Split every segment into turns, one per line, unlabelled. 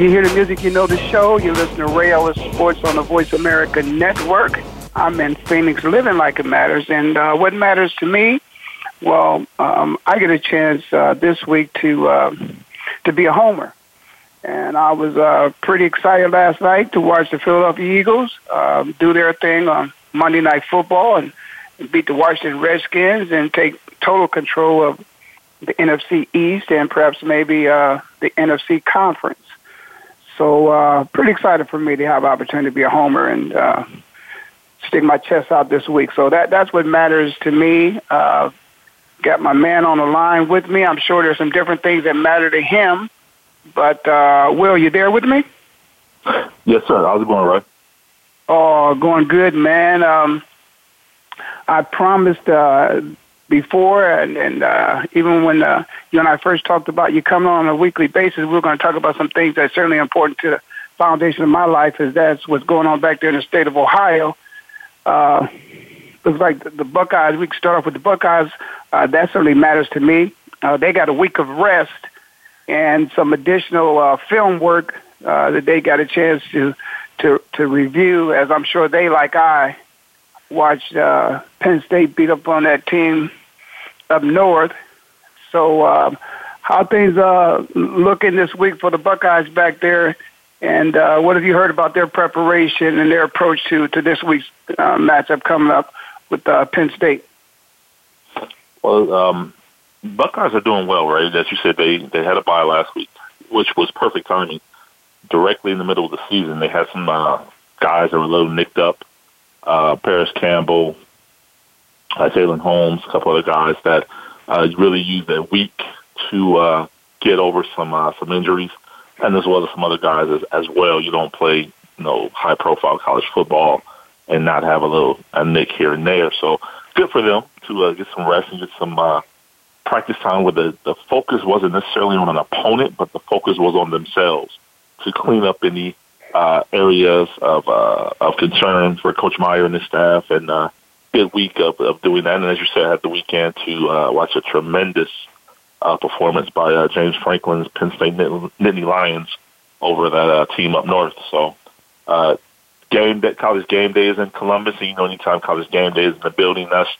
you hear the music, you know the show. You listen to Ray Ellis Sports on the Voice America Network. I'm in Phoenix, living like it matters, and uh, what matters to me? Well, um, I get a chance uh, this week to uh, to be a homer, and I was uh, pretty excited last night to watch the Philadelphia Eagles um, do their thing on Monday Night Football and beat the Washington Redskins and take total control of the NFC East and perhaps maybe uh, the NFC Conference. So uh, pretty excited for me to have the opportunity to be a homer and uh, stick my chest out this week. So that that's what matters to me. Uh, got my man on the line with me. I'm sure there's some different things that matter to him. But uh, Will, you there with me?
Yes, sir. How's it going, Ray?
Oh, going good, man. Um, I promised uh, before, and, and uh, even when uh, you and I first talked about you coming on a weekly basis, we were going to talk about some things that's certainly important to the foundation of my life. Is that's what's going on back there in the state of Ohio. Uh, looks like the, the Buckeyes. We can start off with the Buckeyes. Uh, that certainly matters to me. Uh, they got a week of rest and some additional uh, film work uh, that they got a chance to to to review. As I'm sure they, like I, watched uh, Penn State beat up on that team up north. So, uh, how things uh, looking this week for the Buckeyes back there? And uh, what have you heard about their preparation and their approach to to this week's uh, matchup coming up with uh, Penn State?
Well, um, Buckeyes are doing well, right? As you said, they they had a bye last week, which was perfect timing. Directly in the middle of the season, they had some uh, guys that were a little nicked up uh, Parris Campbell, uh, Jalyn Holmes, a couple other guys that uh, really used that week to uh, get over some uh, some injuries, and as well as some other guys as, as well. You don't play you know high profile college football and not have a little a nick here and there. So good for them to uh, get some rest and get some uh, practice time where the, the focus wasn't necessarily on an opponent, but the focus was on themselves to clean up any uh, areas of uh, of concern for Coach Meyer and his staff, and uh, good week of, of doing that. And as you said, I had the weekend to uh, watch a tremendous uh, performance by uh, James Franklin's Penn State Nittany Lions over that uh, team up north. So, uh, game that college game day is in Columbus, and you know, anytime college game day is in the building, that's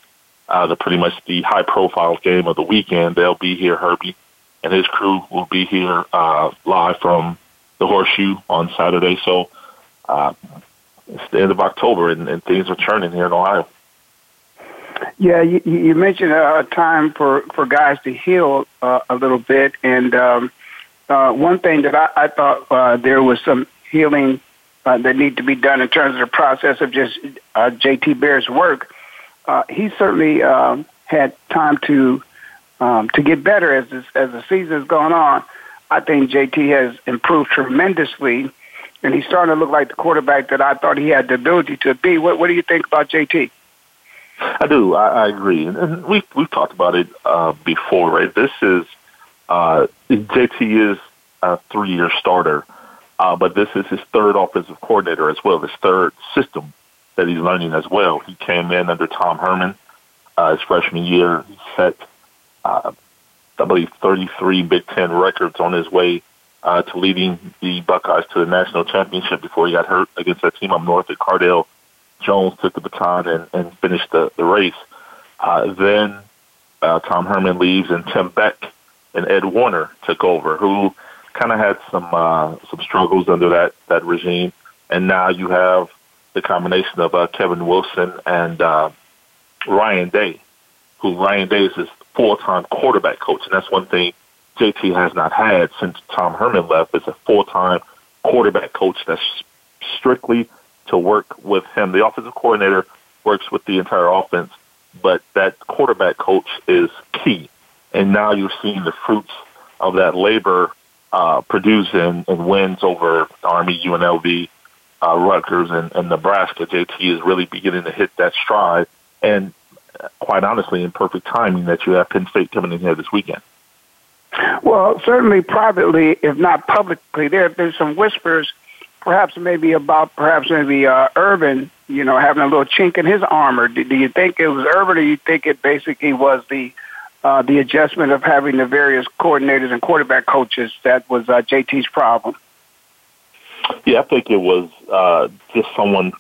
uh, the pretty much the high profile game of the weekend. They'll be here. Herbie and his crew will be here uh, live from the horseshoe on Saturday. So uh, it's the end of October, and, and things are turning here in Ohio.
Yeah, you, you mentioned a time for for guys to heal uh, a little bit, and um, uh, one thing that I, I thought uh, there was some healing uh, that need to be done in terms of the process of just uh, JT Barrett's work. Uh, he certainly um, had time to um, to get better as this, as the season has gone on. I think JT has improved tremendously, and he's starting to look like the quarterback that I thought he had the ability to be. What, what do you think about JT?
I do. I, I agree, and, and we've talked about it uh, before, right? This is uh, JT is a three-year starter, uh, but this is his third offensive coordinator as well. His third system that he's learning as well. He came in under Tom Herman uh, his freshman year. He set uh, I believe, 33 Big Ten records on his way uh, to leading the Buckeyes to the national championship before he got hurt against that team up north at Cardale. Jones took the baton and, and finished the, the race. Uh, then uh, Tom Herman leaves, and Tim Beck and Ed Warinner took over, who kind of had some uh, some struggles under that that regime. And now you have the combination of uh, Kevin Wilson and uh, Ryan Day, who Ryan Day is full-time quarterback coach, and that's one thing JT has not had since Tom Herman left. Is a full-time quarterback coach that's strictly to work with him. The offensive coordinator works with the entire offense, but that quarterback coach is key. And now you're seeing the fruits of that labor uh, produce in wins over Army, UNLV, uh, Rutgers, and, and Nebraska. JT is really beginning to hit that stride. And quite honestly, in perfect timing that you have Penn State coming in here this weekend.
Well, certainly privately, if not publicly, there have been some whispers, perhaps maybe about perhaps maybe uh, Urban, you know, having a little chink in his armor. Do, do you think it was Urban, or do you think it basically was the uh, the adjustment of having the various coordinators and quarterback coaches that was uh, JT's problem?
Yeah, I think it was uh, just someone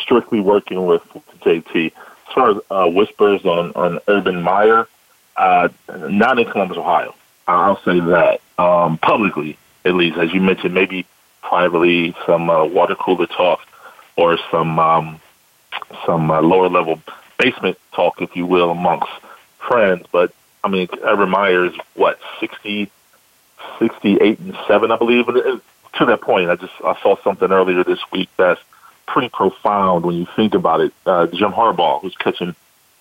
strictly working with JT. As far as uh, whispers on, on Urban Meyer, uh, not in Columbus, Ohio. I'll say that um, publicly, at least, as you mentioned, maybe privately, some uh, water cooler talk or some um, some uh, lower level basement talk, if you will, amongst friends. But I mean, Urban Meyer is what 60, 68 and seven, I believe. And to that point, I just I saw something earlier this week that's pretty profound when you think about it. Uh, Jim Harbaugh, who's catching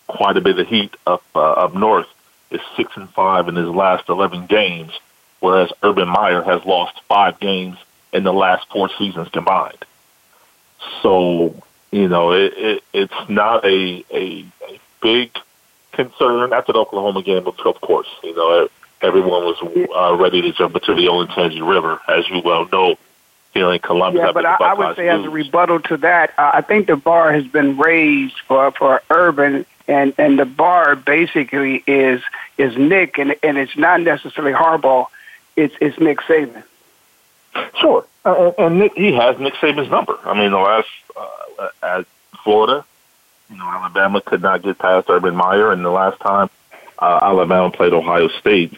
quite a bit of heat up uh, up north, is six and five in his last eleven games, whereas Urban Meyer has lost five games in the last four seasons combined. So you know it, it it's not a, a a big concern after the Oklahoma game, of course. You know everyone was uh, ready to jump into the Olentangy River, as you well know. In Columbus,
yeah, but I, I would say as a rebuttal to that, uh, I think the bar has been raised for for Urban, and and the bar basically is is Nick, and and it's not necessarily Harbaugh, it's it's Nick Saban.
Sure, uh, and Nick he has Nick Saban's number. I mean, the last uh, at Florida, you know, Alabama could not get past Urban Meyer, and the last time uh, Alabama played Ohio State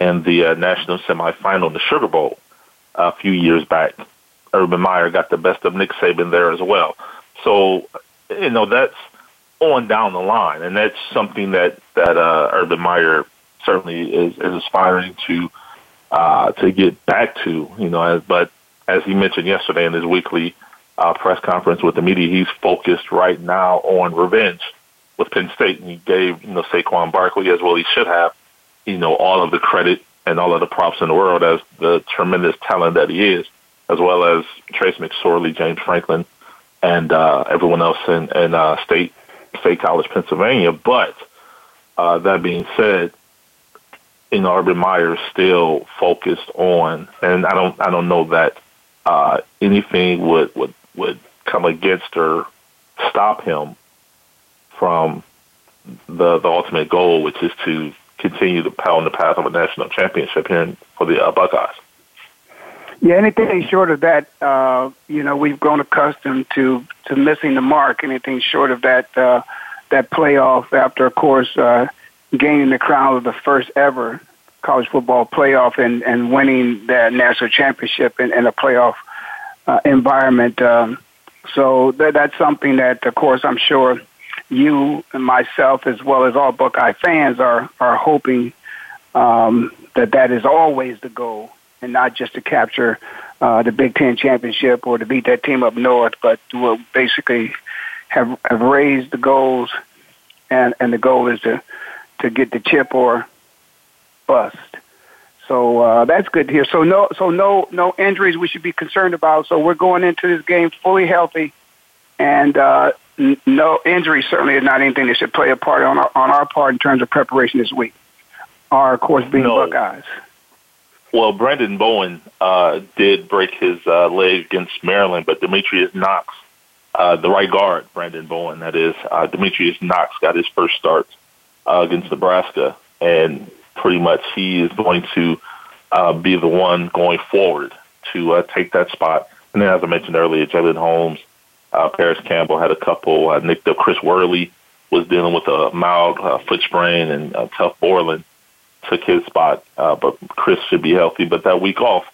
in the uh, national semifinal in the Sugar Bowl a few years back. Urban Meyer got the best of Nick Saban there as well. So, you know, that's on down the line, and that's something that that uh, Urban Meyer certainly is, is aspiring to uh, to get back to. You know, as, but as he mentioned yesterday in his weekly uh, press conference with the media, he's focused right now on revenge with Penn State, and he gave you know Saquon Barkley as well. He should have you know all of the credit and all of the props in the world as the tremendous talent that he is, as well as Trace McSorley, James Franklin, and uh, everyone else in, in uh, State State College, Pennsylvania. But uh, that being said, you know, Urban Meyer is still focused on, and I don't I don't know that uh, anything would would would come against or stop him from the the ultimate goal, which is to continue to pound the path of a national championship here for the uh, Buckeyes.
Yeah, anything short of that, uh, you know, we've grown accustomed to to missing the mark. Anything short of that, uh, that playoff after, of course, uh, gaining the crown of the first ever college football playoff and and winning that national championship in, in a playoff uh, environment. Um, so that, that's something that, of course, I'm sure you and myself, as well as all Buckeye fans, are are hoping um, that that is always the goal, and not just to capture uh, the Big Ten championship or to beat that team up north, but to basically have have raised the goals, and and the goal is to to get the chip or bust. So uh, that's good to hear. So no, so no, no injuries we should be concerned about. So we're going into this game fully healthy, and uh, no injury certainly is not anything that should play a part on our, on our part in terms of preparation this week. Our of course being no. Buckeyes.
Well, Branden Bowen uh, did break his uh, leg against Maryland, but Demetrius Knox, uh, the right guard, Branden Bowen, that is, uh, Demetrius Knox got his first start uh, against Nebraska, and pretty much he is going to uh, be the one going forward to uh, take that spot. And then, as I mentioned earlier, Jalyn Holmes uh, Parris Campbell had a couple uh. Chris Worley was dealing with a mild uh, foot sprain, and Tuf Borland took his spot. Uh, but Chris should be healthy. But that week off,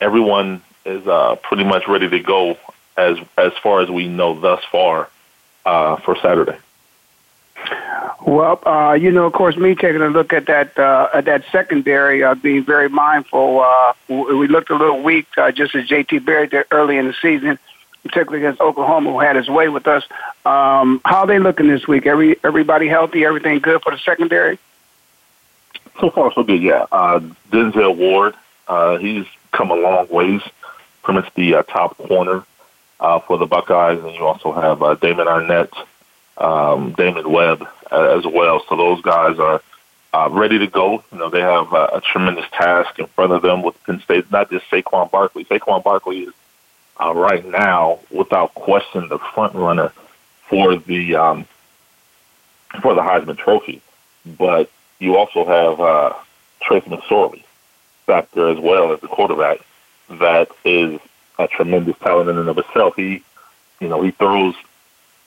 everyone is uh, pretty much ready to go as as far as we know thus far uh, for Saturday.
Well, uh, you know, of course, me taking a look at that uh, at that secondary, uh, being very mindful. Uh, we looked a little weak, uh, just as JT Barrett did early in the season particularly against Oklahoma, who had his way with us. Um, how are they looking this week? Every everybody healthy? Everything good for the secondary?
So far, so good. Yeah, uh, Denzel Ward, uh, he's come a long ways. Pretty much the uh, top corner uh, for the Buckeyes, and you also have uh, Damon Arnette, um, Damon Webb uh, as well. So those guys are uh, ready to go. You know, they have uh, a tremendous task in front of them with Penn State. Not just Saquon Barkley. Saquon Barkley is uh, right now, without question, the front runner for the um, for the Heisman Trophy. But you also have uh, Trace McSorley back there as well as the quarterback that is a tremendous talent in and of itself. He, you know, he throws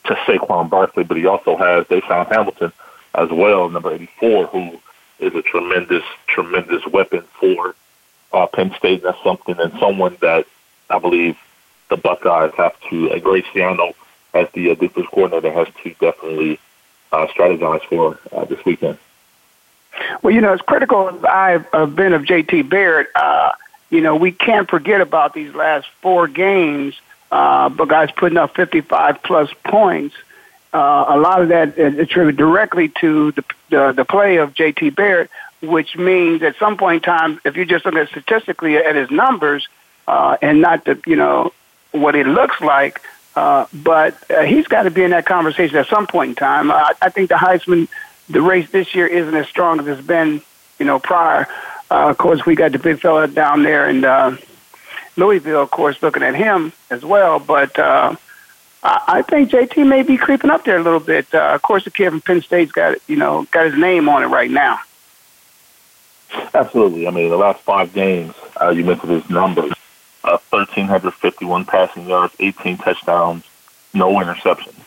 to Saquon Barkley, but he also has DaeSean Hamilton as well, number 84, who is a tremendous, tremendous weapon for uh, Penn State. That's something and someone that I believe the Buckeyes have to, a Greg Schiano as the uh, defense coordinator has to definitely uh, strategize for uh, this weekend.
Well, you know, as critical as I've been of JT Barrett, uh, you know, we can't forget about these last four games. Uh, but guys putting up 55 plus points. Uh, a lot of that is attributed directly to the, the the play of JT Barrett, which means at some point in time, if you just look at statistically at his numbers uh, and not the you know what it looks like, uh, but uh, he's got to be in that conversation at some point in time. I, I think the Heisman, the race this year isn't as strong as it's been, you know, prior. Uh, of course, we got the big fella down there in uh, Louisville, of course, looking at him as well. But uh, I, I think JT may be creeping up there a little bit. Uh, of course, the kid from Penn State's got you know got his name on it right now.
Absolutely. I mean, the last five games, uh, you mentioned his numbers: uh, thirteen hundred fifty-one passing yards, eighteen touchdowns, no interceptions.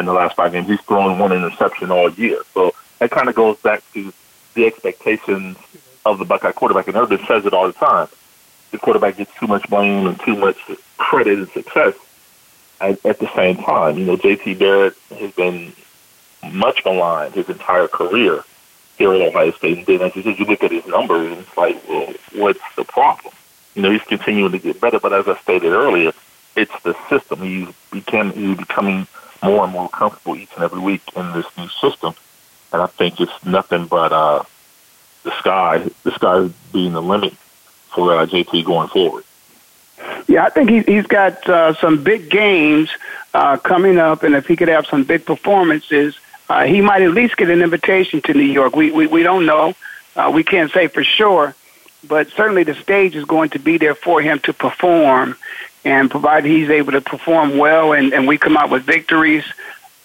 In the last five games, he's thrown one interception all year. So that kind of goes back to the expectations of the Buckeye quarterback. And Urban says it all the time. The quarterback gets too much blame and too much credit and success at, at the same time. You know, J.T. Barrett has been much maligned his entire career here at Ohio State. And then as you said, you look at his numbers and it's like, well, what's the problem? You know, he's continuing to get better, but as I stated earlier, it's the system. He's became he's becoming more and more comfortable each and every week in this new system. And I think it's nothing but uh, the sky, the sky being the limit for uh, JT going forward.
Yeah, I think he, he's got uh, some big games uh, coming up, and if he could have some big performances, uh, he might at least get an invitation to New York. We we, we don't know. Uh, we can't say for sure, but certainly the stage is going to be there for him to perform, and provided he's able to perform well, and, and we come out with victories,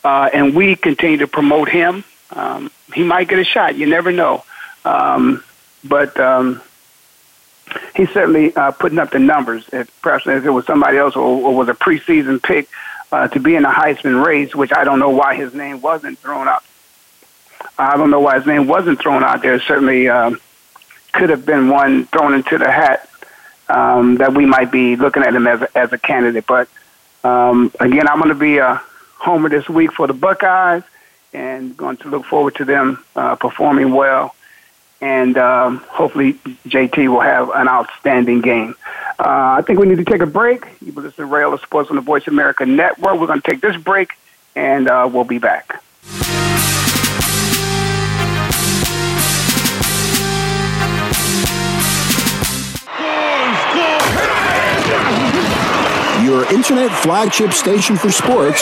uh, and we continue to promote him, um, he might get a shot. You never know. Um, but um, he's certainly uh, putting up the numbers. If perhaps if it was somebody else or, or was a preseason pick uh, to be in the Heisman race, which I don't know why his name wasn't thrown out. I don't know why his name wasn't thrown out there. Certainly um, could have been one thrown into the hat um, that we might be looking at him as a, as a candidate. But um, again, I'm going to be a homer this week for the Buckeyes and going to look forward to them uh, performing well and um, hopefully JT will have an outstanding game. Uh, I think we need to take a break. You listen to Ray Ellis Sports on the Voice America Network. We're going to take this break, and uh, we'll be back.
Your internet flagship station for sports.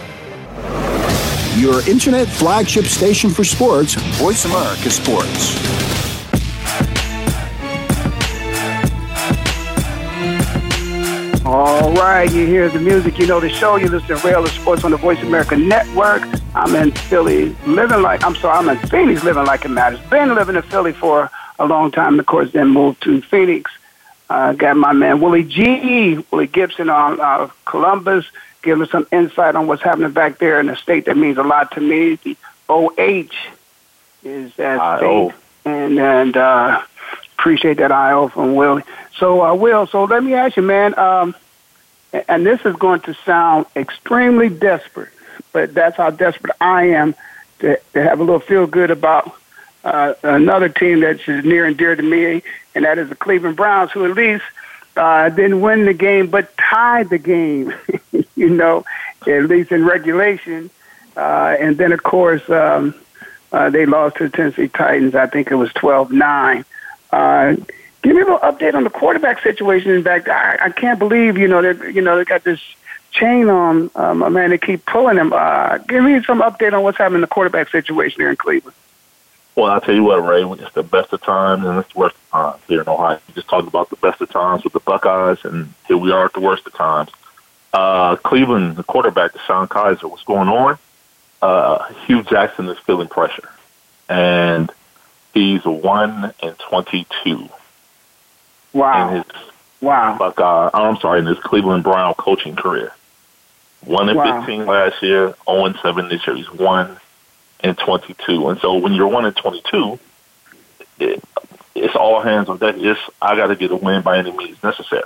Your internet flagship station for sports.
Voice America Sports.
All right, you hear the music, you know the show. You listen to Ray Ellis Sports on the Voice America Network. I'm in Philly, living like I'm sorry, I'm in Phoenix, living like it matters. Been living in Philly for a long time. Of course, then moved to Phoenix. Uh, got my man Willie G, Willie Gibson on uh, Columbus, giving us some insight on what's happening back there in the state that means a lot to me. The OH is that state, and and uh, appreciate that IO from Willie. So, uh, Will, so let me ask you, man. Um, and this is going to sound extremely desperate, but that's how desperate I am to, to have a little feel good about uh, another team that's near and dear to me, and that is the Cleveland Browns, who at least uh, didn't win the game but tied the game, you know, at least in regulation. Uh, and then, of course, um, uh, they lost to the Tennessee Titans. I think it was 12 9. Uh, Give me a little update on the quarterback situation. In fact, I, I can't believe you know they you know they got this chain on um, man. They keep pulling him. Uh, give me some update on what's happening in the quarterback situation here in Cleveland.
Well, I'll tell you what, Ray. It's the best of times and it's the worst of times here in Ohio. You just talked about the best of times with the Buckeyes, and here we are at the worst of times. Uh, Cleveland, the quarterback, DeShone Kizer, what's going on? Uh, Hue Jackson is feeling pressure, and he's one and twenty-two
Wow.
in his
wow.
Buckeye, I'm sorry, in his Cleveland Brown coaching career. One and
Wow.
15 last year, 0 and 7 this year. He's 1 and 22. And so when you're 1 and 22, it, it's all hands on deck. It's, I got to get a win by any means necessary.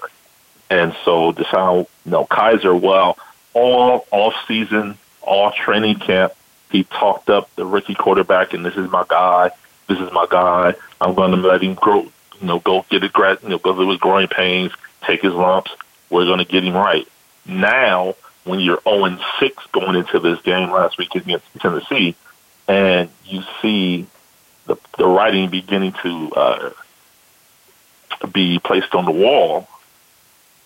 And so DeShone, you know, Kizer, well, all off season, all training camp, he talked up the rookie quarterback, and this is my guy. This is my guy. I'm to let him grow, you know, go get it, gra- you know, go through his growing pains, take his lumps. We're to get him right. Now, when you're 0 and 6 going into this game last week against Tennessee, and you see the the writing beginning to uh, be placed on the wall,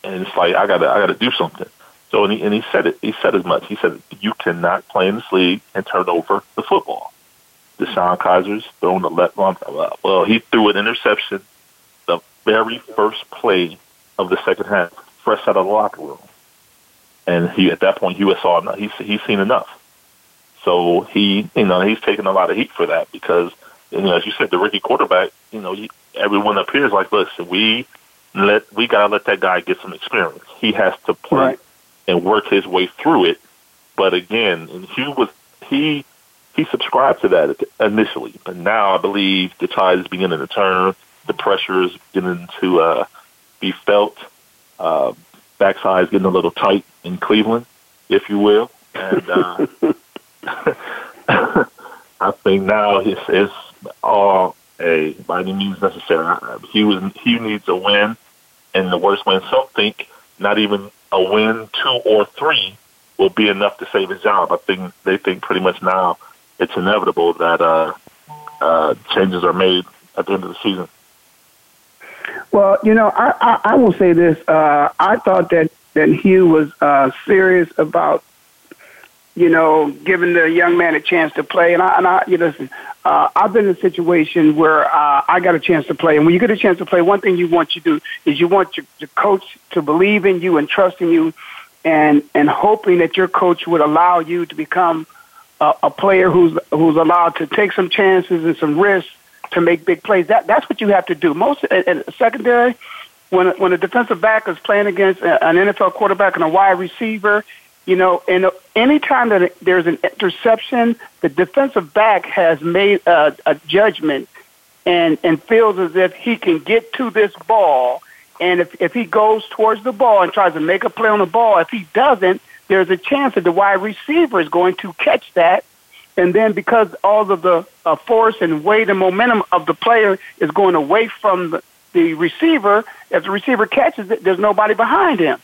and it's like I gotta I gotta do something. So and he, and he said it. He said as much. He said you cannot play in this league and turn over the football. DeShone Kizer's throwing the left one. Well, he threw an interception the very first play of the second half, fresh out of the locker room, and he at that point he was saw enough. He's he's seen enough. So he, you know, he's taking a lot of heat for that because, you know, as you said, the rookie quarterback, you know, everyone appears like, listen, we let we gotta let that guy get some experience. He has to play
Right.
and work his way through it. But again, and Hue was he he subscribed to that initially, but now I believe the tide is beginning to turn. The pressure is beginning to uh, be felt. Uh, backside is getting a little tight in Cleveland, if you will, and. Uh, I think now it's, it's all a by any means necessary. Uh, He was he needs a win, and the worst win. Some think not even a win, two or three, will be enough to save his job. I think they think pretty much now it's inevitable that uh, uh, changes are made at the end of the season.
Well, you know, I, I, I will say this. Uh, I thought that, that Hue was uh, serious about, you know, giving the young man a chance to play. And I, and I you know, listen, uh, I've been in a situation where uh, I got a chance to play. And when you get a chance to play, one thing you want to do is you want your, your coach to believe in you and trust in you and, and hoping that your coach would allow you to become a, a player who's, who's allowed to take some chances and some risks to make big plays. That that's what you have to do. Most at, at secondary, when when a defensive back is playing against an NFL quarterback and a wide receiver, you know, and any time that there's an interception, the defensive back has made a, a judgment and and feels as if he can get to this ball. And if if he goes towards the ball and tries to make a play on the ball, if he doesn't, there's a chance that the wide receiver is going to catch that and then because all of the uh, force and weight and momentum of the player is going away from the, the receiver, if the receiver catches it, there's nobody behind him.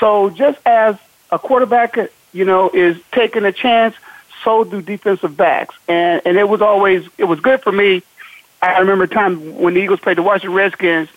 So just as a quarterback, you know, is taking a chance, so do defensive backs. And and it was always it was good for me. I remember a time when the Eagles played the Washington Redskins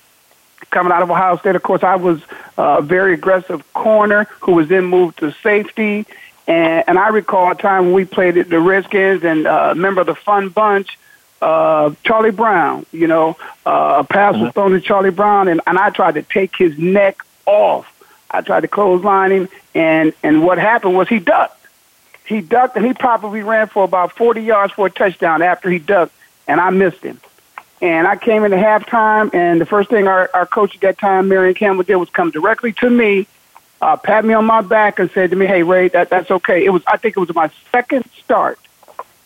coming out of Ohio State. Of course, I was uh, a very aggressive corner who was then moved to safety. And, and I recall a time when we played the Redskins and uh, a member of the Fun Bunch, uh, Charlie Brown, you know, uh, a pass was thrown to Charlie Brown, and, and I tried to take his neck off I tried to clothesline him, and and what happened was he ducked. He ducked, and he probably ran for about 40 yards for a touchdown after he ducked, and I missed him. And I came into halftime, and the first thing our, our coach at that time, Marion Campbell, did was come directly to me, uh, pat me on my back, and said to me, "Hey, Ray, that that's okay." It was, I think, it was my second start.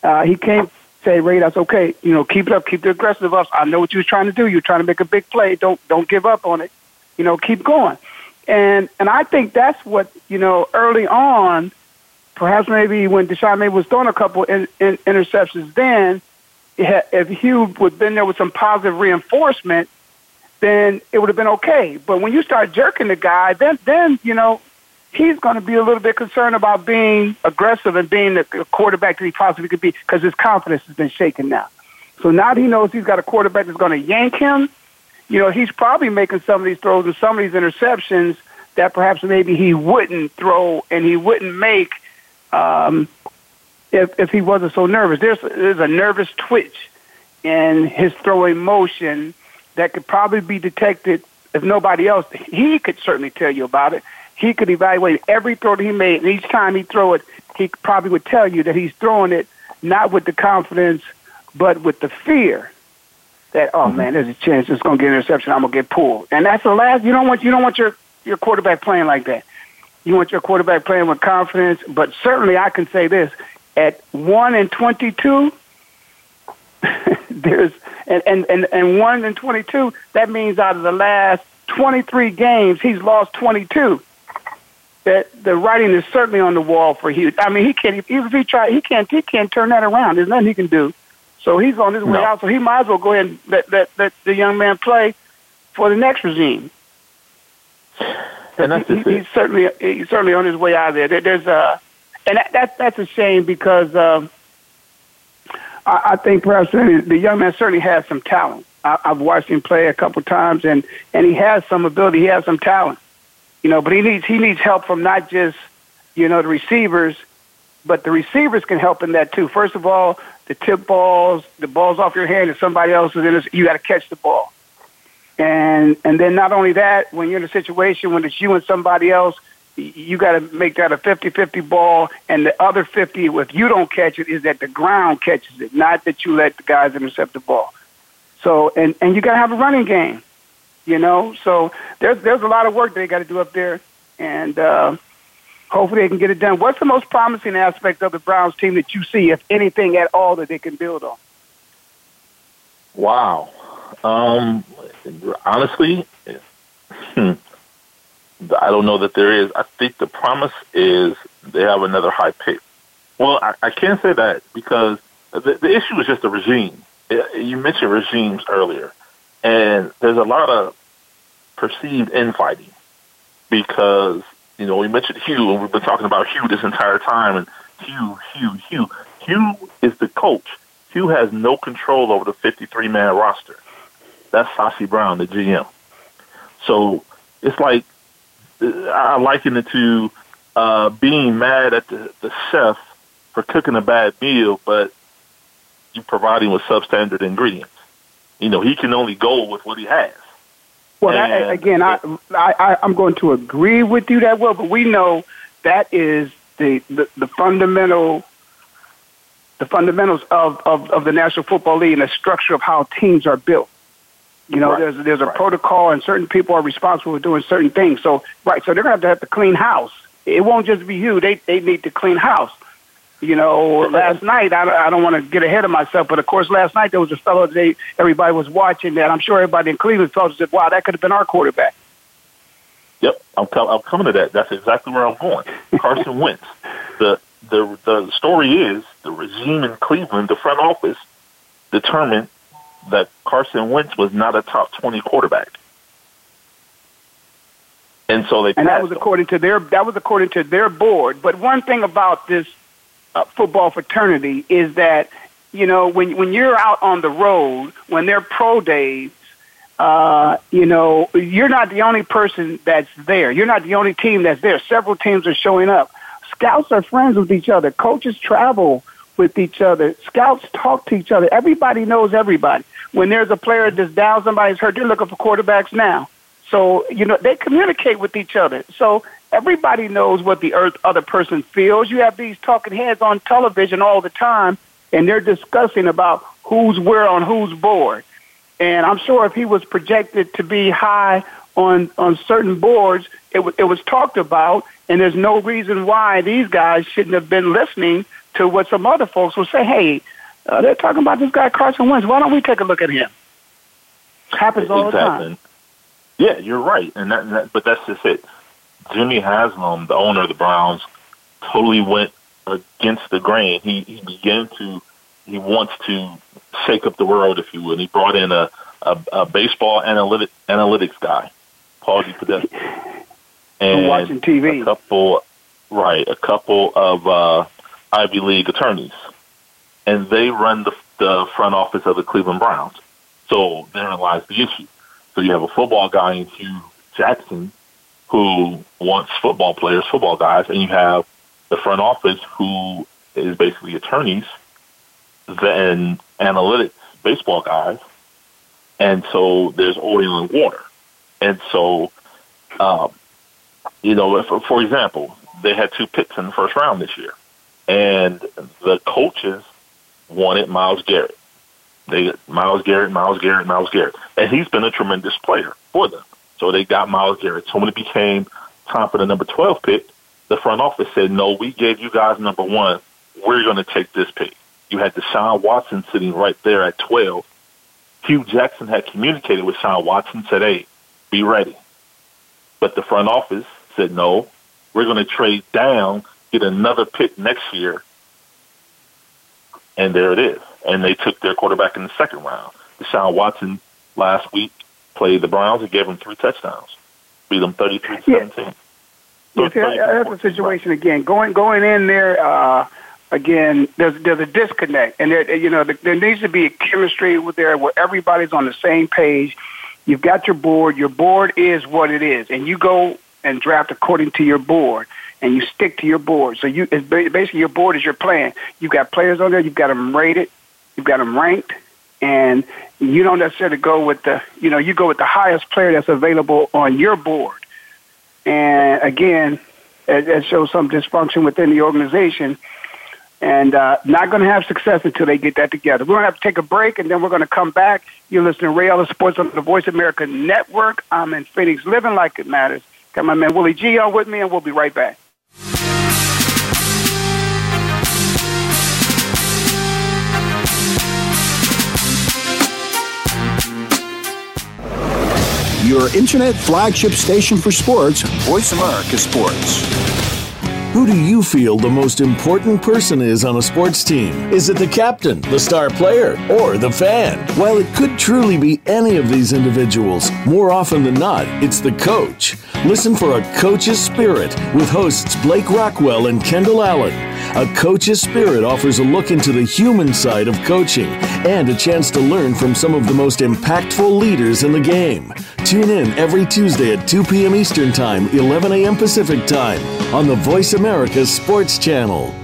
Uh, he came, say, "Ray, that's okay. You know, keep it up, keep the aggressive up. I know what you was trying to do. You're trying to make a big play. Don't don't give up on it. You know, keep going." And and I think that's what you know early on, perhaps maybe when DeShone maybe was throwing a couple in, in, interceptions, then if Hue would been there with some positive reinforcement, then it would have been okay. But when you start jerking the guy, then then you know he's going to be a little bit concerned about being aggressive and being the quarterback that he possibly could be because his confidence has been shaken now. So now he knows he's got a quarterback that's going to yank him, you know, he's probably making some of these throws and some of these interceptions that perhaps maybe he wouldn't throw and he wouldn't make um, if if he wasn't so nervous. There's there's a nervous twitch in his throwing motion that could probably be detected if nobody else. He could certainly tell you about it. He could evaluate every throw that he made, and each time he throw it, he probably would tell you that he's throwing it not with the confidence, but with the fear that oh mm-hmm. man, there's a chance it's going to get an interception. I'm going to get pulled, and that's the last. You don't want you don't want your your quarterback playing like that. You want your quarterback playing with confidence, but certainly I can say this: at one and twenty-two, there's and, and and and one and twenty-two. That means out of the last twenty-three games, he's lost twenty-two. That the writing is certainly on the wall for Hughes. I mean, he can't even if he try, he can't he can't turn that around. There's nothing he can do. So he's on his way no. out. So he might as well go ahead and let, let, let the young man play for the next regime.
And that's
he, he's certainly he's certainly on his way out of there. There's a, and that, that that's a shame because um, I, I think perhaps the young man certainly has some talent. I, I've watched him play a couple times, and and he has some ability. He has some talent, you know. But he needs he needs help from not just you know the receivers, but the receivers can help in that too. First of all, the tip balls, the balls off your hand, and somebody else is in it, you got to catch the ball. And and then not only that, when you're in a situation when it's you and somebody else, you got to make that a 50-50 ball, and the other 50, if you don't catch it, is that the ground catches it, not that you let the guys intercept the ball. So, and and you got to have a running game, you know. So there's there's a lot of work they got to do up there, and uh, hopefully they can get it done. What's the most promising aspect of the Browns team that you see, if anything at all, that they can build on?
Wow. Um, honestly, hmm, I don't know that there is. I think the promise is they have another high pick. Well, I, I can't say that because the, the issue is just the regime. You mentioned regimes earlier, and there's a lot of perceived infighting because you know we mentioned Hue, and we've been talking about Hue this entire time, and Hue, Hue, Hue. Hue is the coach. Hue has no control over the 53 man roster. That's Sashi Brown, the GM. So it's like I liken it to uh, being mad at the, the chef for cooking a bad meal, but you providing with substandard ingredients. You know, he can only go with what he has.
Well, and, I, again, I, I I'm going to agree with you that well, but we know that is the the, the fundamental the fundamentals of, of, of the National Football League and the structure of how teams are built. You know, right. there's there's a right. protocol, and certain people are responsible for doing certain things. So, right, so they're gonna have to have to clean house. It won't just be you. They they need to clean house. You know, last night I, I don't want to get ahead of myself, but of course, last night there was a fellow that everybody was watching that. I'm sure everybody in Cleveland thought said, "Wow, that could have been our quarterback."
Yep, I'm, com- I'm coming to that. That's exactly where I'm going. Carson Wentz. The the the story is the regime in Cleveland, the front office, determined that Carson Wentz was not a top 20 quarterback. And so they
And that was according to their that was according to their board. But one thing about this uh, football fraternity is that you know when when you're out on the road, when they're pro days, uh, you know, you're not the only person that's there. You're not the only team that's there. Several teams are showing up. Scouts are friends with each other. Coaches travel with each other. Scouts talk to each other. Everybody knows everybody when there's a player that's down, somebody's hurt, they're looking for quarterbacks now. So, you know, they communicate with each other. So everybody knows what the other person feels. You have these talking heads on television all the time, and they're discussing about who's where on whose board. And I'm sure if he was projected to be high on, on certain boards, it, w- it was talked about, and there's no reason why these guys shouldn't have been listening to what some other folks will say. Hey, uh, they're talking about this guy Carson Wentz. Why don't we take a look at him? Happens all
exactly.
the time.
Yeah, you're right, and that, and that, but that's just it. Jimmy Haslam, the owner of the Browns, totally went against the grain. He he began to he wants to shake up the world, if you will. He brought in a a, a baseball analytic analytics guy, Paul DePodesta, and
watching TV.
A couple, right? A couple of uh, Ivy League attorneys, and they run the the front office of the Cleveland Browns. So therein lies the issue. So you have a football guy in Hue Jackson who wants football players, football guys, and you have the front office who is basically attorneys then analytics baseball guys. And so there's oil and water. And so, um, you know, for, for example, they had two picks in the first round this year, and the coaches wanted Myles Garrett. They Myles Garrett, Myles Garrett, Myles Garrett, and he's been a tremendous player for them. So they got Myles Garrett. So when it became time for the number twelve pick, the front office said, "No, we gave you guys number one. We're going to take this pick." You had Deshaun Watson sitting right there at twelve. Hue Jackson had communicated with Sean Watson, said, "Hey, be ready." But the front office said, "No, we're going to trade down, get another pick next year." And there it is and they took their quarterback in the second round. Deshaun Watson last week played the Browns and gave them three touchdowns, beat them 33 17.
Yeah, that's the situation again. Going going in there uh, again. There's there's a disconnect, and there you know there needs to be a chemistry with there where everybody's on the same page. You've got your board. Your board is what it is, and you go and draft according to your board, and you stick to your board. So you it's basically your board is your plan. You've got players on there. You've got them rated. You've got them ranked, and you don't necessarily go with the, you know, you go with the highest player that's available on your board. And again, it shows some dysfunction within the organization, and uh, not going to have success until they get that together. We're going to have to take a break, and then we're going to come back. You're listening to Ray Ellis Sports on the Voice America Network. I'm in Phoenix, living like it matters. Got my man Willie G on with me, and we'll be right back.
Your internet flagship station for sports,
Voice America Sports.
Who do you feel the most important person is on a sports team? Is it the captain, the star player, or the fan? While it could truly be any of these individuals, more often than not, it's the coach. Listen for A Coach's Spirit with hosts Blake Rockwell and Kendall Allen. A Coach's Spirit offers a look into the human side of coaching and a chance to learn from some of the most impactful leaders in the game. Tune in every Tuesday at 2 p.m. Eastern Time, 11 a.m. Pacific Time on the Voice America Sports Channel.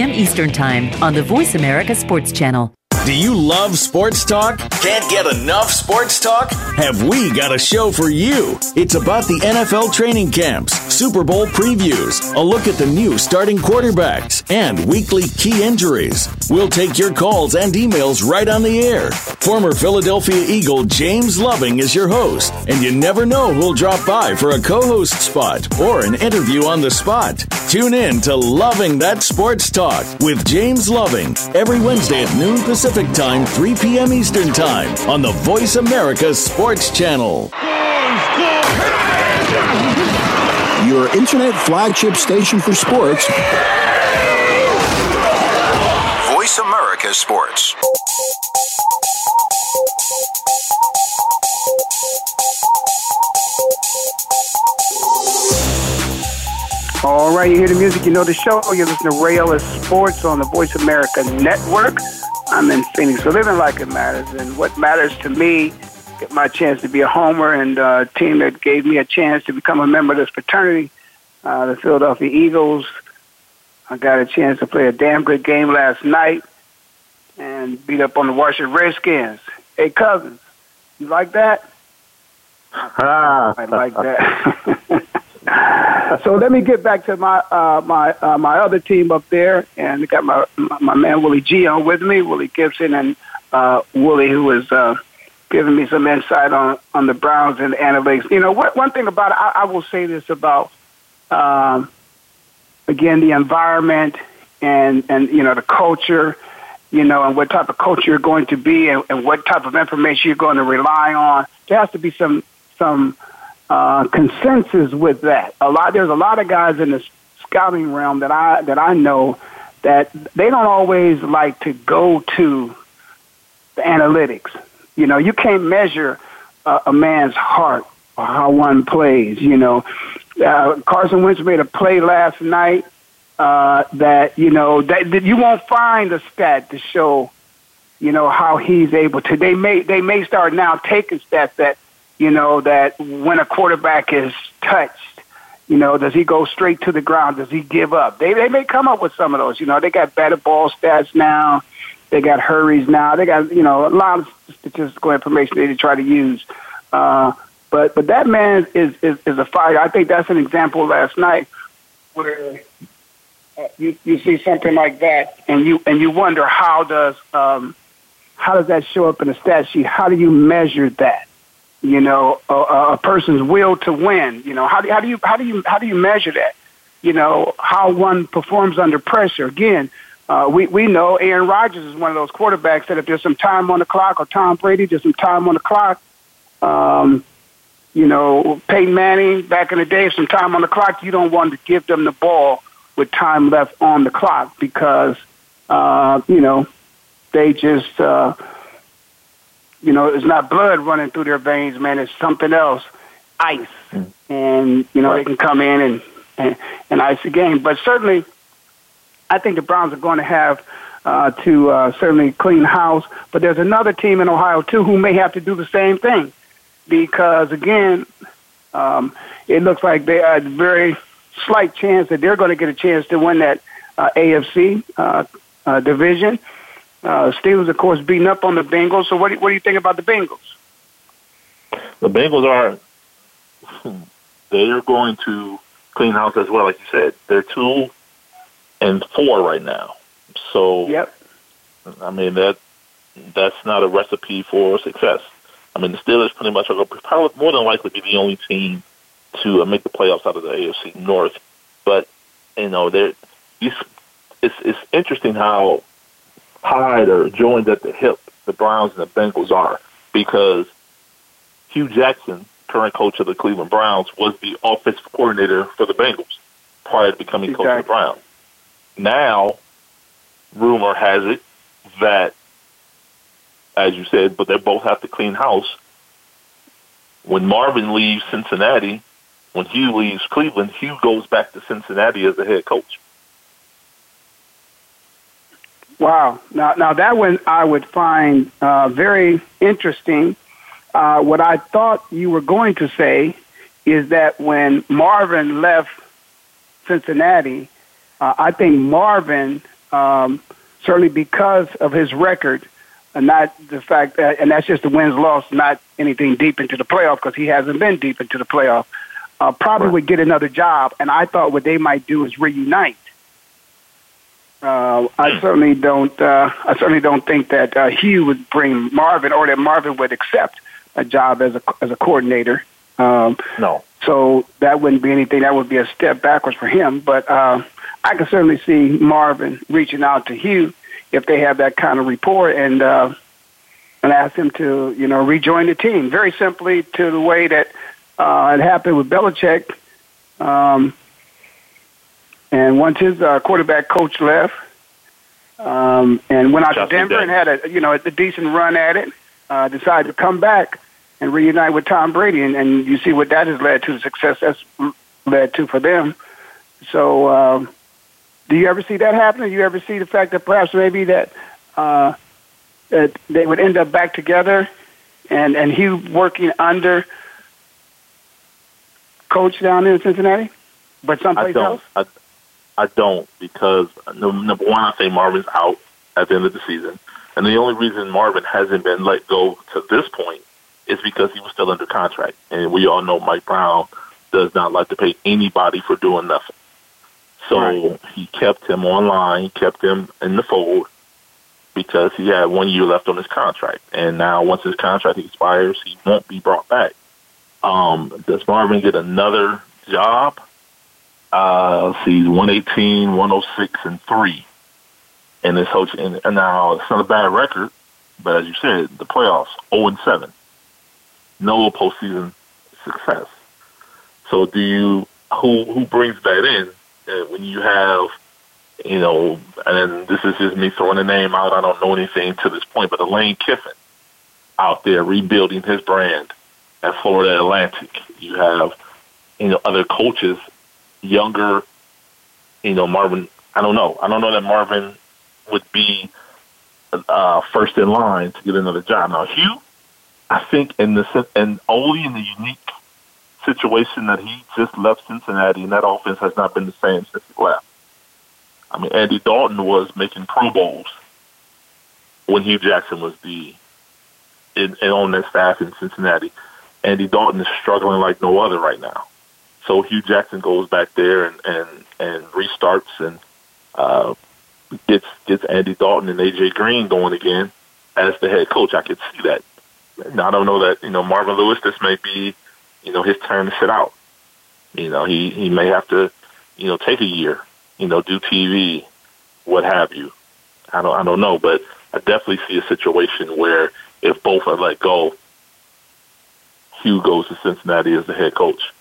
Eastern Time on the Voice America Sports Channel.
Do you love sports talk? Can't get enough sports talk? Have we got a show for you? It's about the NFL training camps, Super Bowl previews, a look at the new starting quarterbacks, and weekly key injuries. We'll take your calls and emails right on the air. Former Philadelphia Eagle James Loving is your host, and you never know who'll drop by for a co host spot or an interview on the spot. Tune in to Loving That Sports Talk with James Loving every Wednesday at noon Pacific Time, 3 p.m. Eastern Time on the Voice America Sports Channel.
Your internet flagship station for sports,
Voice America Sports.
All right, you hear the music, you know the show. You're listening to Ray Ellis Sports on the Voice America Network. I'm in Phoenix, so living like it matters. And what matters to me, get my chance to be a homer and a team that gave me a chance to become a member of this fraternity, uh, the Philadelphia Eagles. I got a chance to play a damn good game last night and beat up on the Washington Redskins. Hey, Cousins, you like that? I like that. so let me get back to my uh, my uh, my other team up there, and I got my my man Willie G on with me, Willie Gibson, and uh, Willie, who is uh, giving me some insight on on the Browns and the analytics. You know, what, one thing about it, I, I will say this about um, again the environment and and you know the culture. You know, and what type of culture you're going to be, and, and what type of information you're going to rely on. There has to be some some uh, consensus with that. A lot there's a lot of guys in the scouting realm that I that I know that they don't always like to go to the analytics. You know, you can't measure uh, a man's heart or how one plays. You know, uh, Carson Wentz made a play last night uh, that you know that, that you won't find a stat to show you know how he's able to. They may they may start now taking stats that you know, that when a quarterback is touched, you know, does he go straight to the ground? Does he give up? They they may come up with some of those. You know, they got better ball stats now. They got hurries now. They got you know a lot of statistical information they try to use. Uh, but but that man is, is is a fighter. I think that's an example last night where uh, you you see something like that and you and you wonder how does um, how does that show up in a stat sheet? How do you measure that? you know, a, a person's will to win. You know, how do, how do you how do you how do you measure that? You know, how one performs under pressure. Again, uh, we we know Aaron Rodgers is one of those quarterbacks that if there's some time on the clock, or Tom Brady, there's some time on the clock. Um, you know, Peyton Manning back in the day, some time on the clock. You don't want to give them the ball with time left on the clock because uh, you know they just. Uh, you know, it's not blood running through their veins, man. It's something else, ice, mm. and you know they can come in and, and and ice the game. But certainly, I think the Browns are going to have uh, to uh, certainly clean house. But there's another team in Ohio too who may have to do the same thing because again, um, it looks like they are a very slight chance that they're going to get a chance to win that uh, AFC uh, uh, division. Uh, Steelers, of course, beating up on the Bengals. So, what do, what do you think about the Bengals?
The Bengals are they are going to clean house as well, like you said. They're two and four right now. So,
yep.
I mean that that's not a recipe for success. I mean, the Steelers pretty much are going to probably more than likely be the only team to uh, make the playoffs out of the AFC North. But you know, they're it's it's interesting how tied or joined at the hip the Browns and the Bengals are because Hue Jackson, current coach of the Cleveland Browns, was the offensive coordinator for the Bengals prior to becoming exactly. coach of the Browns. Now, rumor has it that, as you said, but they both have to clean house. When Marvin leaves Cincinnati, when Hue leaves Cleveland, Hue goes back to Cincinnati as the head coach.
Wow. Now, now that one I would find uh, very interesting. Uh, what I thought you were going to say is that when Marvin left Cincinnati, uh, I think Marvin, um, certainly because of his record, and not the fact that, and that's just the wins loss, not anything deep into the playoff because he hasn't been deep into the playoff. Uh, probably right. would get another job, and I thought what they might do is reunite. Uh, I certainly don't. Uh, I certainly don't think that uh, Hue would bring Marvin, or that Marvin would accept a job as a as a coordinator.
Um, no.
So that wouldn't be anything. That would be a step backwards for him. But uh, I can certainly see Marvin reaching out to Hue if they have that kind of rapport and uh, and ask them to you know rejoin the team. Very simply to the way that uh, it happened with Belichick. Um, and once his uh, quarterback coach left, um, and went out Justin to Denver and had a you know a decent run at it, uh, decided to come back and reunite with Tom Brady, and, and you see what that has led to, the success that's led to for them. So, um, do you ever see that happening? Do you ever see the fact that perhaps maybe that uh, that they would end up back together, and and Hue working under coach down in Cincinnati, but someplace
I don't.
else?
I, I don't because number one, I say Marvin's out at the end of the season, and the only reason Marvin hasn't been let go to this point is because he was still under contract, and we all know Mike Brown does not like to pay anybody for doing nothing. So right. he kept him online, kept him in the fold because he had one year left on his contract. And now once his contract expires, he won't be brought back. Um, does Marvin get another job? Uh, let's see, 118, 106, and 3. And this whole, and, and now it's not a bad record, but as you said, the playoffs, 0 and 7. No postseason success. So do you, who, who brings that in uh, when you have, you know, and this is just me throwing a name out. I don't know anything to this point, but Lane Kiffin out there rebuilding his brand at Florida Atlantic. You have, you know, other coaches, younger, you know, Marvin. I don't know. I don't know that Marvin would be uh, first in line to get another job. Now, Hue, I think in the and only in the unique situation that he just left Cincinnati, and that offense has not been the same since he left. I mean, Andy Dalton was making Pro Bowls when Hue Jackson was the in, in on that staff in Cincinnati. Andy Dalton is struggling like no other right now. So Hue Jackson goes back there and and and restarts and uh, gets gets Andy Dalton and AJ Green going again as the head coach. I could see that. Now, I don't know that you know Marvin Lewis. This may be you know his turn to sit out. You know he he may have to you know take a year. You know do TV, what have you. I don't I don't know, but I definitely see a situation where if both are let go, Hue goes to Cincinnati as the head coach?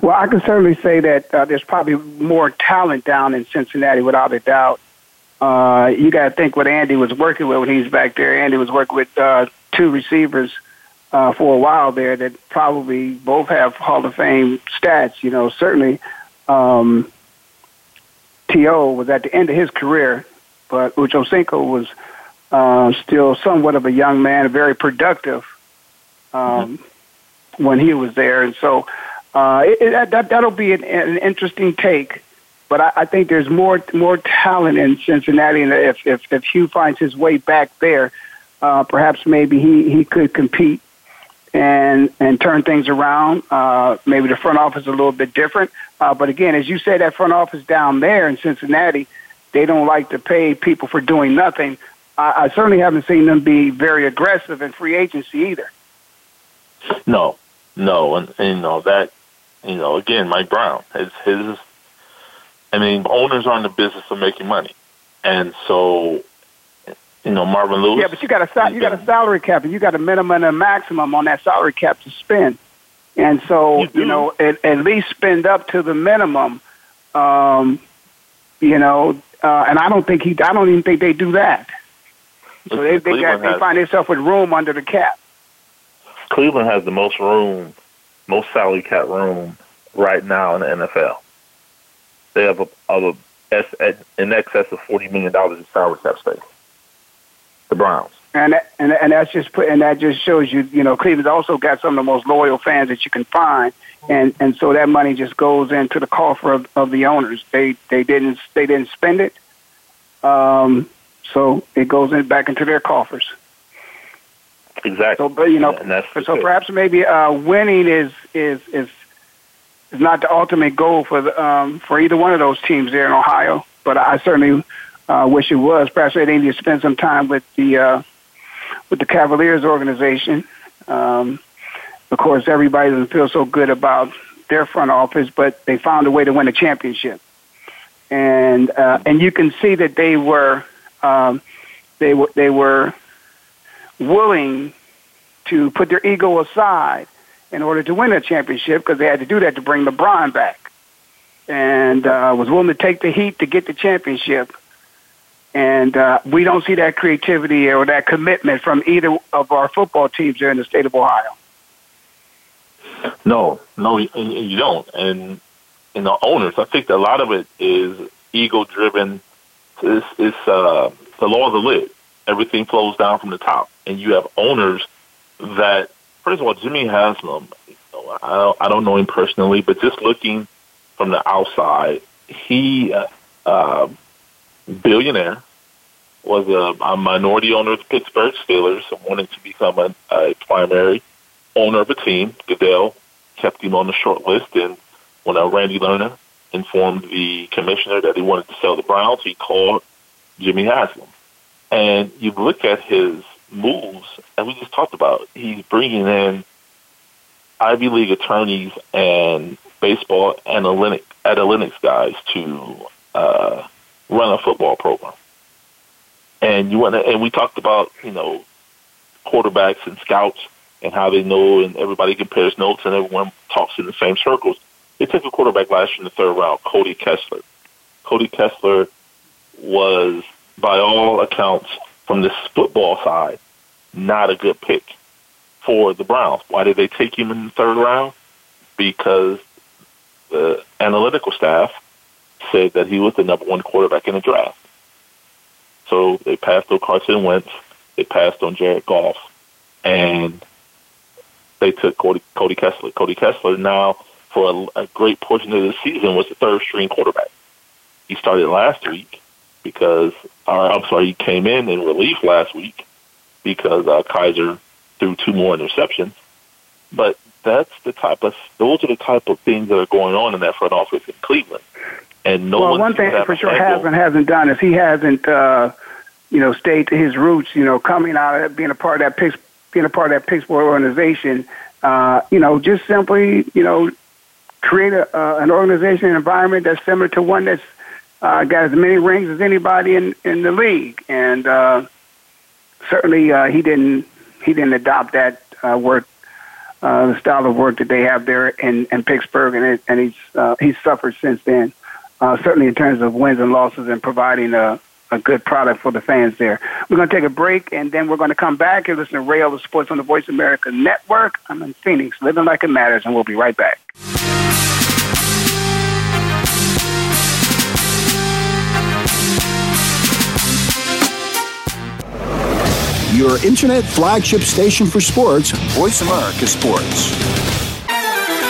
Well, I can certainly say that uh, there's probably more talent down in Cincinnati, without a doubt. Uh, you got to think what Andy was working with when he's back there. Andy was working with uh, two receivers uh, for a while there that probably both have Hall of Fame stats. You know, certainly um, T.O. was at the end of his career, but Ocho Cinco was uh, still somewhat of a young man, very productive um, mm-hmm. when he was there, and so uh, it, it, that that'll be an, an interesting take. But I, I think there's more more talent in Cincinnati, and if if, if Hue finds his way back there, uh, perhaps maybe he, he could compete and and turn things around. Uh, maybe the front office is a little bit different, uh, but again, as you say, that front office down there in Cincinnati, they don't like to pay people for doing nothing. I, I certainly haven't seen them be very aggressive in free agency either.
No, no, and, you know that, you know, again, Mike Brown, his his. I mean, owners are in the business of making money, and so, you know, Marvin Lewis.
Yeah, but you got a you got a salary cap, and you got a minimum and a maximum on that salary cap to spend, and so you, you know, at, at least spend up to the minimum. Um, you know, uh, and I don't think he. I don't even think they do that. So they they, got, they find themselves with room under the cap.
Cleveland has the most room, most salary cap room right now in the NFL. They have a, a, a in excess of forty million dollars in salary cap space. The Browns.
And that, and and that's just put and that just shows you you know Cleveland's also got some of the most loyal fans that you can find and and so that money just goes into the coffer of, of the owners they they didn't they didn't spend it um so it goes in back into their coffers
Exactly.
So, but you know, so perhaps maybe uh, winning is is is is not the ultimate goal for the, um, for either one of those teams there in Ohio. But I certainly uh, wish it was. Perhaps they need spend some time with the uh, with the Cavaliers organization. Um, of course, everybody doesn't feel so good about their front office, but they found a way to win a championship, and uh, and you can see that they were um, they were they were willing to put their ego aside in order to win a championship because they had to do that to bring LeBron back, and uh, was willing to take the heat to get the championship. And uh, we don't see that creativity or that commitment from either of our football teams here in the state of Ohio.
No, no, you don't. And and the owners. I think a lot of it is ego driven. It's, it's uh, the law of the lid. Everything flows down from the top, and you have owners that. First of all, Jimmy Haslam. I don't, I don't know him personally, but just looking from the outside, he uh, uh, billionaire was a, a minority owner of the Pittsburgh Steelers, and wanted to become a, a primary owner of a team. Goodell kept him on the short list, and when uh, Randy Lerner informed the commissioner that he wanted to sell the Browns, he called Jimmy Haslam. And you look at his moves, and we just talked about he's bringing in Ivy League attorneys and baseball analytic, analytics guys to uh, run a football program. And you want to, and we talked about you know quarterbacks and scouts and how they know, and everybody compares notes, and everyone talks in the same circles. They took a quarterback last year in the third round, Cody Kessler. Cody Kessler was, by all accounts, from this football side, not a good pick for the Browns. Why did they take him in the third round? Because the analytical staff said that he was the number one quarterback in the draft. So they passed on Carson Wentz, they passed on Jared Goff, and they took Cody, Cody Kessler. Cody Kessler now, for a, a great portion of the season, was the third string quarterback. He started last week because, or I'm sorry, he came in in relief last week because uh, Kizer threw two more interceptions. But that's the type of those are the type of things that are going on in that front office in Cleveland. And no
well, one thing for sure hasn't hasn't done is he hasn't uh, you know stayed to his roots. You know, coming out of being a part of that Pittsburgh being a part of that Pittsburgh organization, uh, you know, just simply, you know, create a, uh, an organization an environment that's similar to one that's uh, got as many rings as anybody in, in the league. And uh, certainly uh, he didn't he didn't adopt that uh, work, uh, the style of work that they have there in, in Pittsburgh, and, it, and he's uh, he's suffered since then. Uh, certainly in terms of wins and losses and providing a, a good product for the fans there. We're going to take a break, and then we're going to come back and listen to Ray Ellis Sports on the Voice America Network. I'm in Phoenix, living like it matters, and we'll be right back.
Your internet flagship station for sports,
Voice America Sports.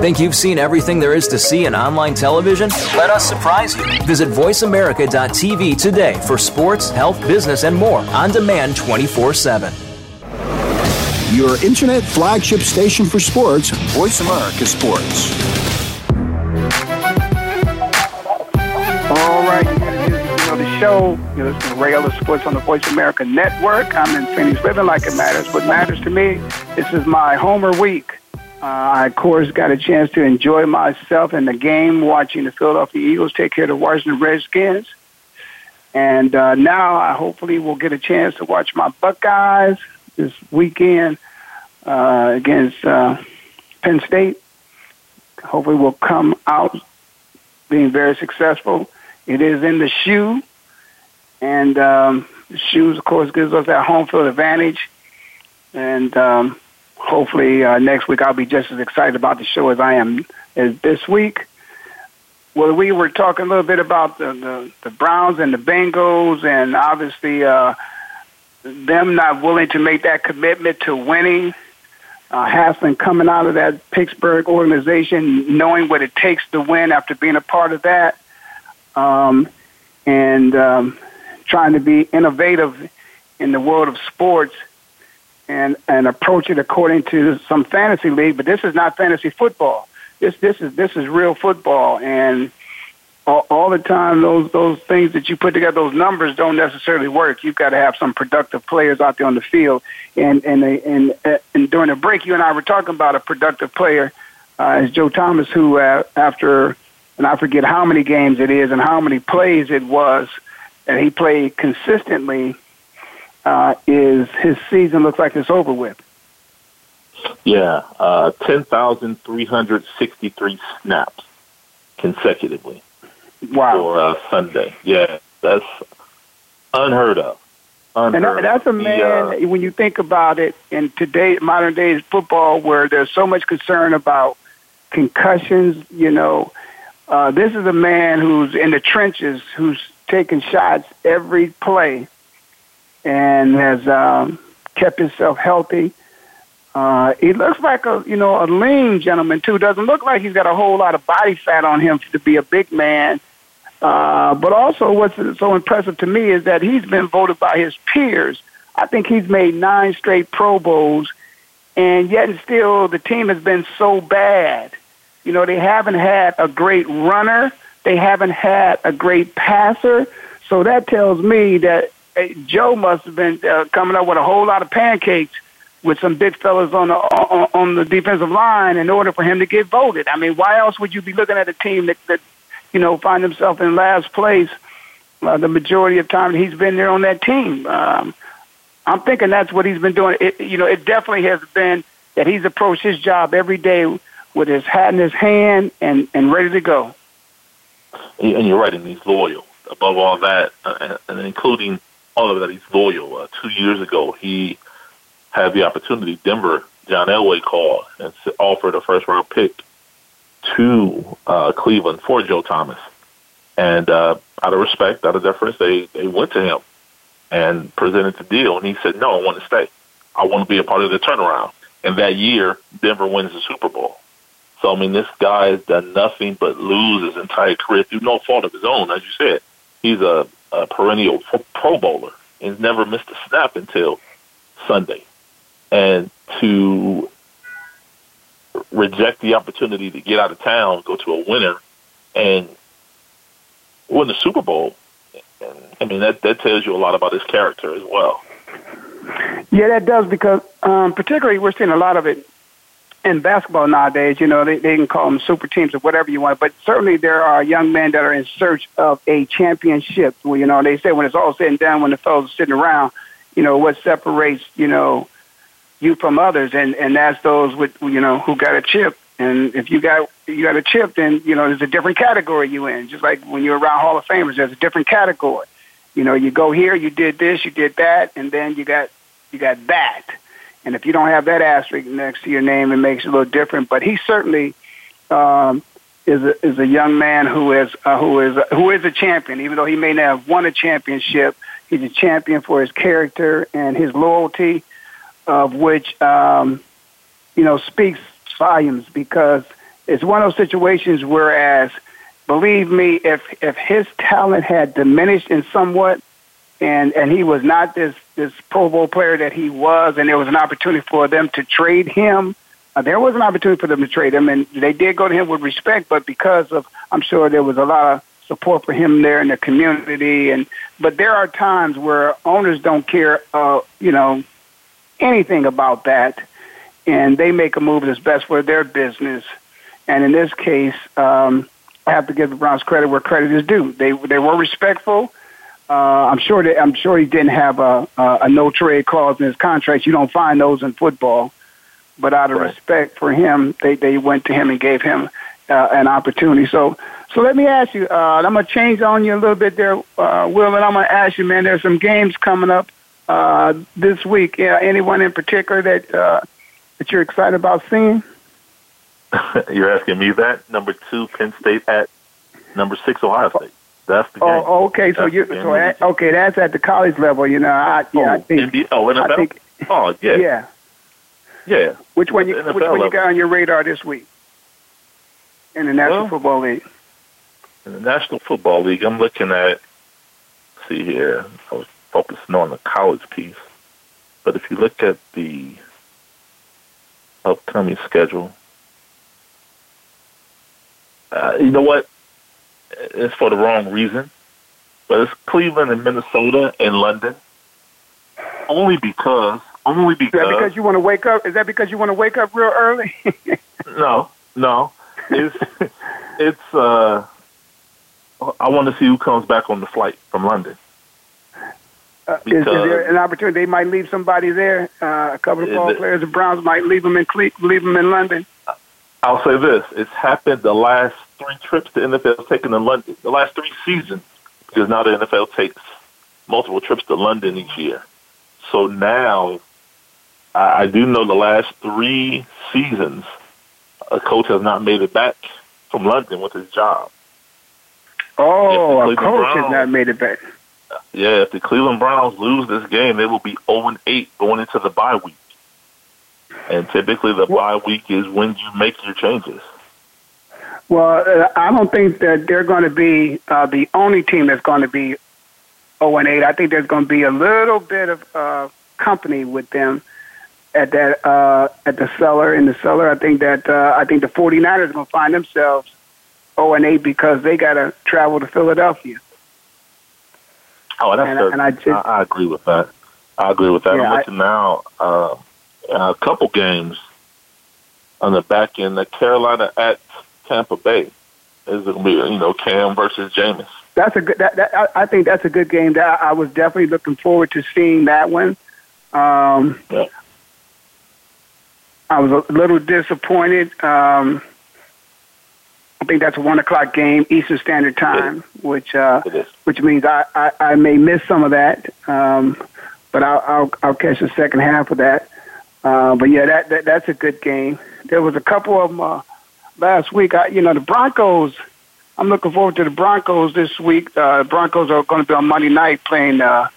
Think you've seen everything there is to see in online television? Let us surprise you. Visit VoiceAmerica.tv today for sports, health, business, and more on demand 24 7.
Your internet flagship station for sports,
Voice America Sports.
All right, you know the show. You know, listen to Ray Ellis Sports on the Voice America Network. I'm in Phoenix, living like it matters. What matters to me, this is my Homer week. Uh, I, of course, got a chance to enjoy myself in the game watching the Philadelphia Eagles take care of the Washington Redskins. And uh, now I hopefully will get a chance to watch my Buckeyes this weekend uh, against uh, Penn State. Hopefully, we'll come out being very successful. It is in the shoe, and um, the shoes, of course, gives us that home field advantage. And um, hopefully uh, next week I'll be just as excited about the show as I am as this week. Well, we were talking a little bit about the, the, the Browns and the Bengals, and obviously uh, them not willing to make that commitment to winning. uh, Haslam coming out of that Pittsburgh organization, knowing what it takes to win after being a part of that, um, and um, trying to be innovative in the world of sports and and approach it according to some fantasy league. But this is not fantasy football. This this is this is real football, and all, all the time those those things that you put together, those numbers don't necessarily work. You've got to have some productive players out there on the field. And and they, and and during the break, you and I were talking about a productive player, uh, is Joe Thomas, who uh, after and I forget how many games it is and how many plays it was that he played consistently. Uh, is his season looks like it's over with.
Yeah, uh, 10,363 snaps consecutively
wow.
for uh, Sunday. Yeah, that's unheard of. Unheard
and that's a man,
he, uh,
when you think about it, in today, modern day football, where there's so much concern about concussions, you know, uh, this is a man who's in the trenches, who's taking shots every play and has um, kept himself healthy. Uh, he looks like a you know a lean gentleman too. Doesn't look like he's got a whole lot of body fat on him to be a big man. Uh, but also, what's so impressive to me is that he's been voted by his peers. I think he's made nine straight Pro Bowls, and yet and still the team has been so bad. You know, they haven't had a great runner. They haven't had a great passer. So that tells me that Joe must have been uh, coming up with a whole lot of pancakes with some big fellas on the on, on the defensive line in order for him to get voted. I mean, why else would you be looking at a team that, that you know, find himself in last place uh, the majority of time he's been there on that team. Um, I'm thinking that's what he's been doing. It, you know, it definitely has been that he's approached his job every day with his hat in his hand and, and ready to go.
And you're right, and he's loyal. Above all that, uh, and including all of that, he's loyal. Uh, two years ago, he had the opportunity. Denver, John Elway called and offered a first round pick to uh, Cleveland for Joe Thomas. And uh, out of respect, out of deference, they, they went to him and presented the deal. And he said, no, I want to stay. I want to be a part of the turnaround. And that year, Denver wins the Super Bowl. So, I mean, this guy has done nothing but lose his entire career through no fault of his own, as you said. He's a, a perennial Pro Bowler and never missed a snap until Sunday. And to reject the opportunity to get out of town, go to a winner, and win the Super Bowl. I mean, that that tells you a lot about his character as well.
Yeah, that does because um, particularly we're seeing a lot of it in basketball nowadays. You know, they, they can call them super teams or whatever you want, but certainly there are young men that are in search of a championship. Well, you know, they say when it's all said and done, when the fellows are sitting around, you know, what separates, you know, you from others, and and that's those with you know who got a chip. And if you got you got a chip, then you know there's a different category you in. Just like when you're around Hall of Famers, there's a different category. You know, you go here, you did this, you did that, and then you got you got that. And if you don't have that asterisk next to your name, it makes it a little different. But he certainly um, is a, is a young man who is uh, who is who is a champion. Even though he may not have won a championship, he's a champion for his character and his loyalty of which um, you know speaks volumes because it's one of those situations whereas believe me if if his talent had diminished in somewhat and and he was not this this pro bowl player that he was and there was an opportunity for them to trade him uh, there was an opportunity for them to trade him and they did go to him with respect but because of i'm sure there was a lot of support for him there in the community and but there are times where owners don't care uh you know anything about that, and they make a move that's best for their business. And in this case, um, I have to give the Browns credit where credit is due. They they were respectful. Uh, I'm sure that I'm sure he didn't have a, a, a no trade clause in his contract. You don't find those in football. But out of right. respect for him, they they went to him and gave him uh, an opportunity. So so let me ask you. Uh, I'm gonna change on you a little bit there, uh, Will, and I'm gonna ask you, man. There's some games coming up uh, this week. Yeah, anyone in particular that uh, that you're excited about seeing?
you're asking me that number two, Penn State at number six, Ohio State. That's the game.
Oh, okay. So you so at, okay, that's at the college level. You know, I yeah,
oh,
I think.
NBA, oh, NFL. I think, oh, yeah,
yeah.
Yeah.
Which one you which one level. you got on your radar this week in the National well, Football League?
In the National Football League, I'm looking at. See here, I was focusing on the college piece, but if you look at the upcoming schedule, uh, you know what? It's for the wrong reason, but it's Cleveland and Minnesota and London. Only because, only because.
Is that because you want to wake up? Is that because you want to wake up real early?
no, no. It's it's. uh I want to see who comes back on the flight from London.
Uh, is, is, there an opportunity they might leave somebody there? Uh, a couple of ball players, the Browns might leave them in Cle- leave them in London.
I'll say this: it's happened the last three trips the NFL has taken to London, the last three seasons, because now the NFL takes multiple trips to London each year. So now, I, I do know the last three seasons, a coach has not made it back from London with his job.
Oh, a coach Browns, has not made it back.
Yeah, if the Cleveland Browns lose this game, they will be 0 8 going into the bye week. And typically, the bye week is when you make your changes.
Well, uh, I don't think that they're going to be uh, the only team that's going to be 0 and 8. I think there's going to be a little bit of uh, company with them at that uh, at the cellar in the cellar. I think that uh, I think the 49ers are going to find themselves 0 and 8 because they got to travel to Philadelphia.
Oh, that's and, and I, just, I, I agree with that. I agree with that. Yeah, I'm looking I, now. Uh, a couple games on the back end. The Carolina at Tampa Bay is going to be you know Cam versus Jameis.
That's a good. That, that, I think that's a good game. That I was definitely looking forward to seeing that one. Um, yeah. I was a little disappointed. Um, I think that's a one o'clock game Eastern Standard Time, which uh, which means I, I, I may miss some of that, um, but I'll, I'll I'll catch the second half of that. Uh, but yeah, that, that that's a good game. There was a couple of them uh, last week. I, you know, the Broncos. I'm looking forward to the Broncos this week. Uh, Broncos are going to be on Monday night playing. Uh,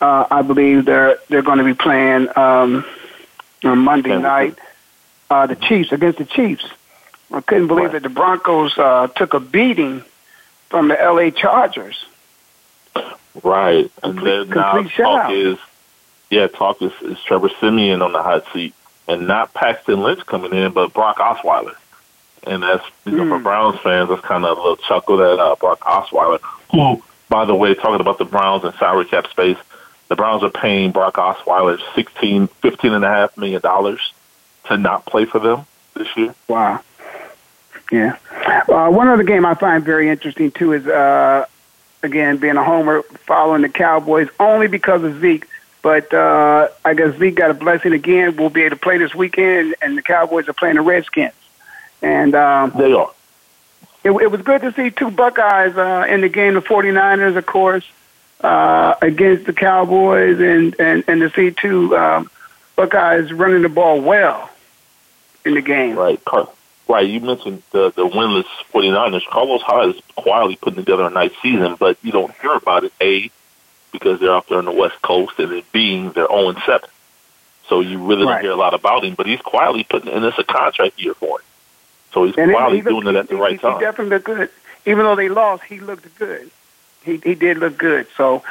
uh, I believe they're they're going to be playing um, on Monday night. Uh, the Chiefs against the Chiefs. I couldn't believe right. that the Broncos uh, took a beating from the L.A. Chargers.
Right, complete, and then now talk is yeah, talk is, is Trevor Siemian on the hot seat, and not Paxton Lynch coming in, but Brock Osweiler. And that's you know, mm. for hmm. Browns fans, that's kind of a little chuckle that uh, Brock Osweiler, who, by the way, talking about the Browns and salary cap space, the Browns are paying Brock Osweiler sixteen, fifteen and a half million dollars to not play for them this year.
Wow. Yeah. Uh, one other game I find very interesting too is uh, again being a homer following the Cowboys only because of Zeke. But uh, I guess Zeke got a blessing again. We'll be able to play this weekend, and the Cowboys are playing the Redskins. And um,
they are.
It, it was good to see two Buckeyes uh, in the game. The 49ers, of course, uh, against the Cowboys, and and and to see two um, Buckeyes running the ball well in the game.
Right, right. You mentioned the the winless 49ers. Carlos Hyde is quietly putting together a nice season, but you don't hear about it. A because they're up there on the West Coast, and it being their own seven. So you really right. don't hear a lot about him, but he's quietly putting, and it's a contract year for him. So he's and quietly doing it at the right time.
He definitely looked good. Even though they lost, he looked good. He he did look good. So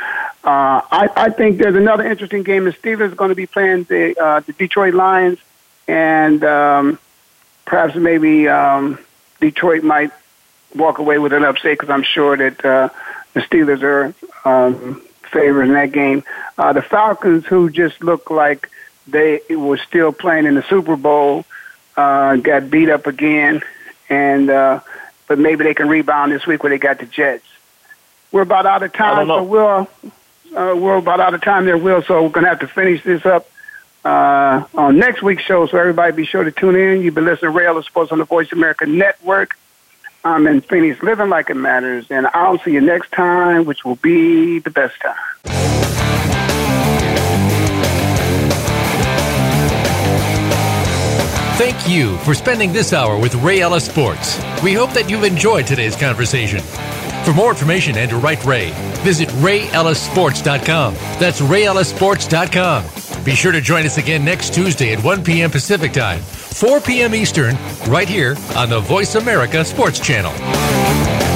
uh, I I think there's another interesting game. The Steelers are going to be playing the uh, the Detroit Lions, and um, perhaps maybe um, Detroit might walk away with an upset because I'm sure that uh, the Steelers are um, favor in that game. Uh, the Falcons, who just looked like they were still playing in the Super Bowl, uh, got beat up again, and uh, but maybe they can rebound this week where they got the Jets. We're about out of time, so we'll uh, we're about out of time there, Will. So we're gonna have to finish this up uh, on next week's show. So everybody, be sure to tune in. You've been listening to Ray Ellis Sports on the Voice America Network. I'm in Phoenix, living like it matters, and I'll see you next time, which will be the best time.
Thank you for spending this hour with Ray Ellis Sports. We hope that you've enjoyed today's conversation. For more information and to write Ray, visit rayellissports.com. That's rayellissports.com. Be sure to join us again next Tuesday at 1 p.m. Pacific Time, 4 p.m. Eastern, right here on the Voice America Sports Channel.